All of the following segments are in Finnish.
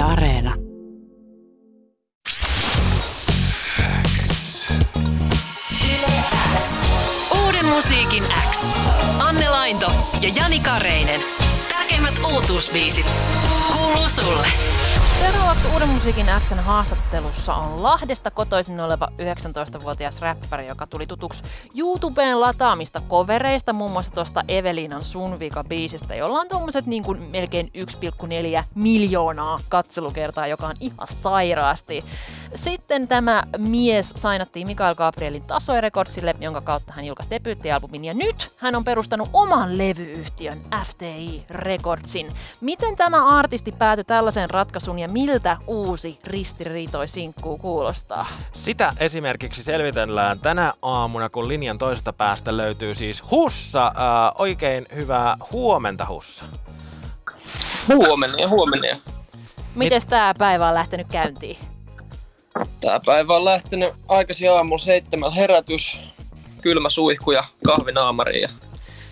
Areena. Uuden musiikin X. Anne Lainto ja Jani Kareinen. Tärkeimmät uutuusbiisit kuuluu sulle. Seuraavaksi Uuden musiikin Xn haastattelussa on Lahdesta kotoisin oleva 19-vuotias räppäri, joka tuli tutuksi YouTubeen lataamista kovereista, muun muassa tuosta Evelinan Sunvika biisistä, jolla on tuommoiset niin kuin melkein 1,4 miljoonaa katselukertaa, joka on ihan sairaasti. Sitten tämä mies sainattiin Mikael Gabrielin Tasoi Recordsille, jonka kautta hän julkaisi debyyttialbumin, ja nyt hän on perustanut oman levyyhtiön FTI Recordsin. Miten tämä artisti päätyi tällaiseen ratkaisuun ja miltä uusi ristiriitoisinkku kuulostaa? Sitä esimerkiksi selvitellään tänä aamuna, kun linjan toisesta päästä löytyy siis Hussa. Äh, oikein hyvää huomenta Hussa. Huomenna ja huomenna. Miten tämä päivä on lähtenyt käyntiin? Tää päivä on lähtenyt aikaisin aamulla seitsemän herätys, kylmä suihku ja kahvinaamari ja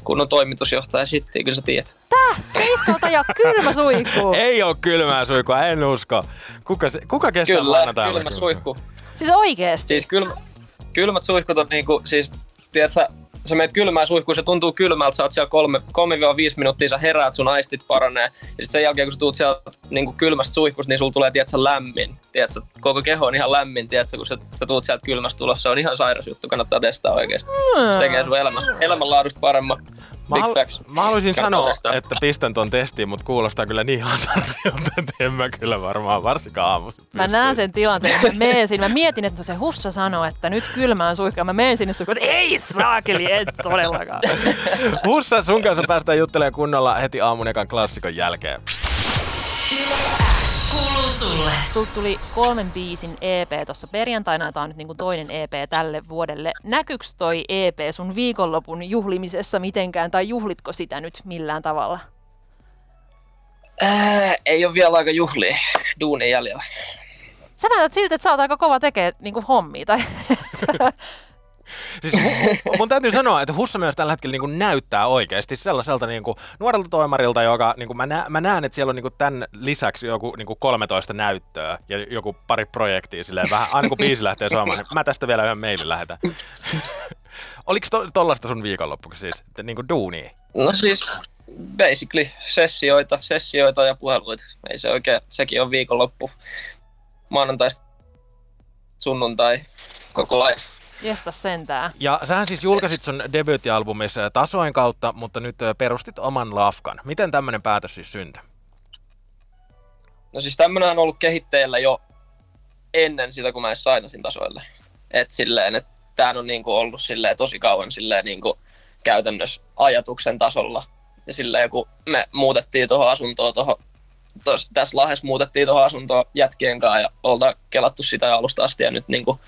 kun on toimitusjohtaja sitten, kyllä sä tiedät. Tää? Seiskalta ja kylmä suihku. Ei oo kylmää suihkua, en usko. Kuka, se, kuka kestää Kyllä, maanantaina kylmä suihku. Siis oikeesti? Siis kylmä, kylmät suihkut on niinku, siis tiedät sä, sä meet kylmään suihkuun, se tuntuu kylmältä, sä oot siellä kolme, 3-5 minuuttia, sä heräät, sun aistit paranee. Ja sitten sen jälkeen, kun sä tuut sieltä niin kylmästä suihkusta, niin sulla tulee, tiedät sä, lämmin. Tiedät sä, koko keho on ihan lämmin, tiedät sä, kun sä, sä tuut sieltä kylmästä tulossa. Se on ihan sairas juttu, kannattaa testaa oikeesti. Se tekee sun elämä, elämänlaadusta paremman. Mä, Big halu- facts. mä haluaisin sanoa, testaa. että pistän ton testiin, mutta kuulostaa kyllä niin hasarilta, että en mä kyllä varmaan varsinkaan aamu. Mä näen sen tilanteen, mä menen sinne. Mä mietin, että se Hussa sanoo, että nyt kylmään suihkaan. Mä menen sinne suihkuun, että ei saakeli, et todellakaan. Hussa, sun kanssa päästään juttelemaan kunnolla heti aamun ekan klassikon jälkeen. Kuuluu sulle. Sulta tuli kolmen biisin EP tuossa perjantaina, tämä on nyt niinku toinen EP tälle vuodelle. Näkyks toi EP sun viikonlopun juhlimisessa mitenkään, tai juhlitko sitä nyt millään tavalla? Ää, ei ole vielä aika juhlia duunin jäljellä. Sä näytät siltä, että sä oot aika kova tekee niinku hommia, tai Siis hu- mun täytyy sanoa, että Hussa myös tällä hetkellä niin näyttää oikeasti sellaiselta niin kuin nuorelta toimarilta, joka niin kuin mä, nä- mä näen, että siellä on niin kuin tämän lisäksi joku niin kuin 13 näyttöä ja joku pari projektia silleen vähän, aina kun biisi lähtee soimaan, niin mä tästä vielä yhden mailin lähetän. Oliko to- tollasta sun viikonloppu siis, että niin kuin duunia? No siis basically sessioita, sessioita ja puheluita. Ei se oikein, sekin on viikonloppu. Maanantaista sunnuntai koko ajan. Jestä sentään. Ja sähän siis julkaisit sun debyyttialbumissa tasoin kautta, mutta nyt perustit oman lafkan. Miten tämmöinen päätös siis syntyi? No siis tämmönen on ollut kehitteillä jo ennen sitä, kun mä edes sainasin tasoille. Et silleen, että tää on niinku ollut silleen tosi kauan silleen niinku käytännössä ajatuksen tasolla. Ja silleen, kun me muutettiin tuohon asuntoon, toho, tos, tässä Lahdessa muutettiin tuohon asuntoon jätkien kanssa ja ollaan kelattu sitä alusta asti ja nyt niinku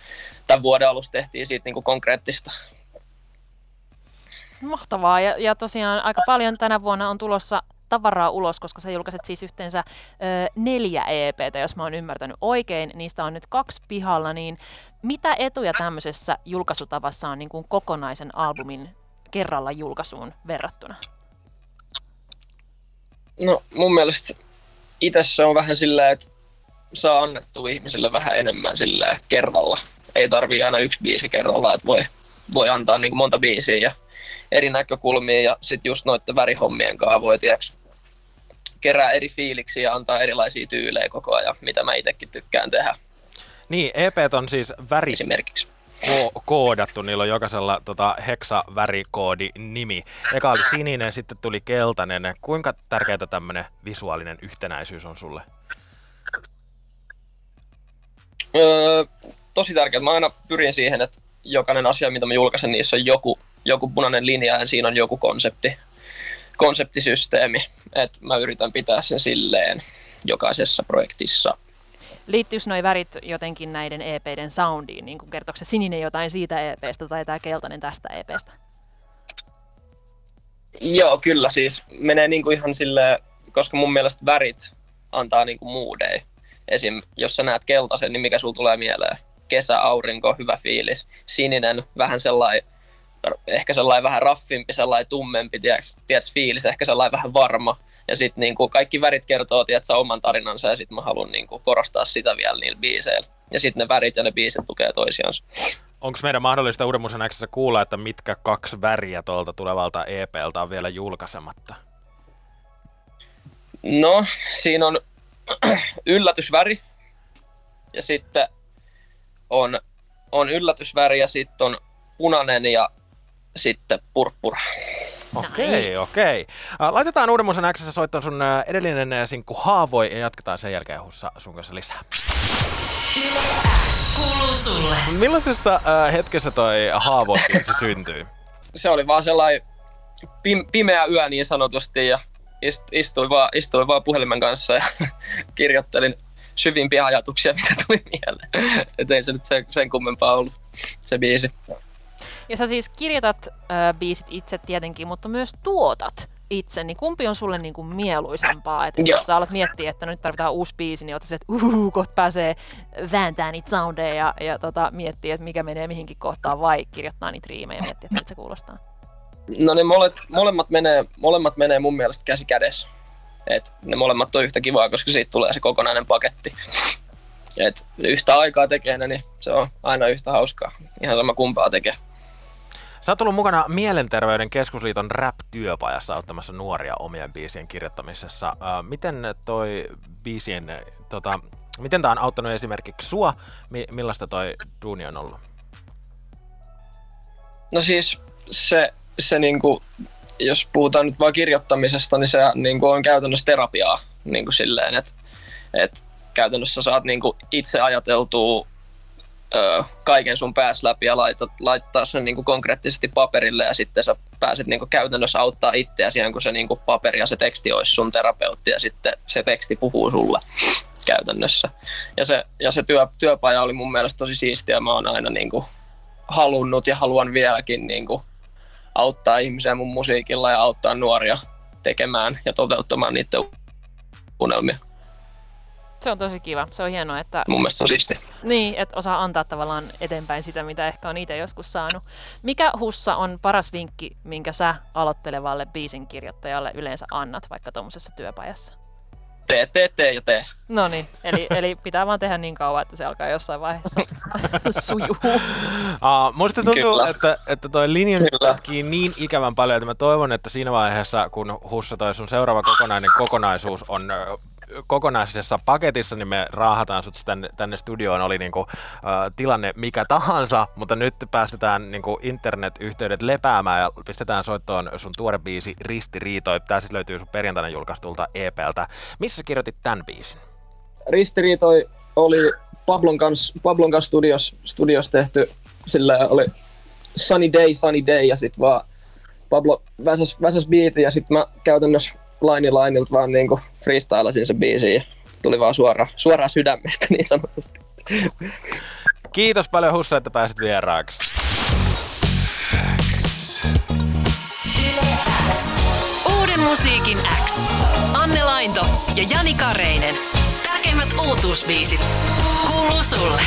tämän vuoden alusta tehtiin siitä niinku konkreettista. Mahtavaa. Ja, ja tosiaan aika paljon tänä vuonna on tulossa tavaraa ulos, koska sä julkaiset siis yhteensä ö, neljä EPtä, jos mä oon ymmärtänyt oikein. Niistä on nyt kaksi pihalla, niin mitä etuja tämmöisessä julkaisutavassa on niin kuin kokonaisen albumin kerralla julkaisuun verrattuna? No mun mielestä itse se on vähän silleen, että saa annettua ihmisille vähän enemmän silleen kerralla. Ei tarvii aina yksi biisi kerralla, että voi, voi antaa niin monta biisiä ja eri näkökulmia ja sitten just noiden värihommien kanssa voi tiiäks, kerää eri fiiliksiä ja antaa erilaisia tyylejä koko ajan, mitä mä itsekin tykkään tehdä Niin, EP on siis väri esimerkiksi. ko- koodattu, niillä on jokaisella tota, heksavärikoodi nimi. Eka oli sininen, sitten tuli keltainen. Kuinka tärkeää tämmöinen visuaalinen yhtenäisyys on sulle? Öö, tosi tärkeää. Mä aina pyrin siihen, että jokainen asia, mitä mä julkaisen, niissä on joku, joku punainen linja ja siinä on joku konsepti, konseptisysteemi. Et mä yritän pitää sen silleen jokaisessa projektissa. Liittyykö nuo värit jotenkin näiden EPiden soundiin? Niin kuin kertooko se sininen jotain siitä EPstä tai tämä keltainen tästä EPstä? Joo, kyllä siis. Menee niinku ihan silleen, koska mun mielestä värit antaa niinku moodei. Esim. jos sä näet keltaisen, niin mikä sulla tulee mieleen? Kesä, aurinko, hyvä fiilis. Sininen, vähän sellainen, ehkä sellainen vähän raffimpi, sellainen tummempi, tiedätkö, tiedätkö fiilis, ehkä sellainen vähän varma. Ja sitten niinku kaikki värit kertoo tiedätkö, oman tarinansa ja sitten mä haluan niinku korostaa sitä vielä niillä biiseillä. Ja sitten ne värit ja ne biisit tukee toisiansa. Onko meidän mahdollista Uuden Musan Xssä kuulla, että mitkä kaksi väriä tuolta tulevalta EPltä on vielä julkaisematta? No, siinä on yllätysväri ja sitten on, on yllätysväri ja sitten on punainen ja sitten purppura. Okei, Nice. okei. Laitetaan Uuden Musan Xssä soittoon sun edellinen sinkku Haavoi ja jatketaan sen jälkeen Hussa sun kanssa lisää. Millaisessa äh, hetkessä toi Haavoi se syntyi? Se oli vaan sellainen pim- pimeä yö niin sanotusti ja ist- istuin, vaan, istuin vaan puhelimen kanssa ja kirjoittelin syvimpiä ajatuksia, mitä tuli mieleen. Et ei se nyt sen, sen kummempaa ollut se biisi. Ja sä siis kirjoitat äh, biisit itse tietenkin, mutta myös tuotat itse, niin kumpi on sulle niin kuin mieluisempaa? Että jos sä alat miettiä, että nyt tarvitaan uusi biisi, niin oot se, että uhu, kohta pääsee vääntää niitä soundeja ja, ja tota, miettiä, että mikä menee mihinkin kohtaan, vai kirjoittaa niitä riimejä ja miettiä, että miltä se kuulostaa. No ne mole, molemmat, menee, molemmat menee mun mielestä käsi kädessä. Et ne molemmat on yhtä kivaa, koska siitä tulee se kokonainen paketti. Et yhtä aikaa tekee ne, niin se on aina yhtä hauskaa. Ihan sama kumpaa tekee. Sä oot tullut mukana Mielenterveyden keskusliiton rap-työpajassa auttamassa nuoria omien biisien kirjoittamisessa. Äh, miten toi biisien, tota, miten tää on auttanut esimerkiksi sua? Mi- millaista toi duuni on ollut? No siis se, se niinku, jos puhutaan nyt vaan kirjoittamisesta, niin se niinku on käytännössä terapiaa niinku silleen, että et käytännössä saat niinku itse ajateltua ö, kaiken sun pääs läpi ja laita, laittaa sen niinku konkreettisesti paperille ja sitten sä pääset niinku käytännössä auttaa itseäsi ihan kun se niinku paperi ja se teksti olisi sun terapeutti ja sitten se teksti puhuu sulle käytännössä. Ja se, ja se työ, työpaja oli mun mielestä tosi siistiä. Mä oon aina niinku halunnut ja haluan vieläkin niin kuin auttaa ihmisiä mun musiikilla ja auttaa nuoria tekemään ja toteuttamaan niiden unelmia. Se on tosi kiva. Se on hienoa, että, Mun mielestä se on siisti. niin, että osaa antaa tavallaan eteenpäin sitä, mitä ehkä on itse joskus saanut. Mikä Hussa on paras vinkki, minkä sä aloittelevalle biisin kirjoittajalle yleensä annat vaikka tuommoisessa työpajassa? Tee, tee, tee ja tee. No niin, eli, eli pitää vaan tehdä niin kauan, että se alkaa jossain vaiheessa sujuu. Uh, musta tuntuu, Kyllä. että, että toi linja pätkii niin ikävän paljon, että mä toivon, että siinä vaiheessa, kun Hussa toi sun seuraava kokonainen kokonaisuus on kokonaisessa paketissa, niin me raahataan sut tänne, tänne studioon, oli niinku, uh, tilanne mikä tahansa, mutta nyt päästetään niinku internet-yhteydet lepäämään ja pistetään soittoon sun tuore biisi Ristiriitoi. Tää siis löytyy sun perjantaina julkaistulta EPltä. Missä kirjoitit tämän biisin? Ristiriitoi oli Pablon kanssa, Pablon kanssa studios, studios tehty. Sillä oli Sunny Day, Sunny Day ja sitten vaan Pablo väsäs, väsäs biitin ja sitten mä käytännössä laini lainilta vaan niinku freestylasin se biisi ja tuli vaan suoraan, suoraan sydämestä niin sanotusti. Kiitos paljon Hussa, että pääsit vieraaksi. Uuden musiikin X. Anne Lainto ja Jani Kareinen. Tärkeimmät uutuusbiisit kuuluu sulle.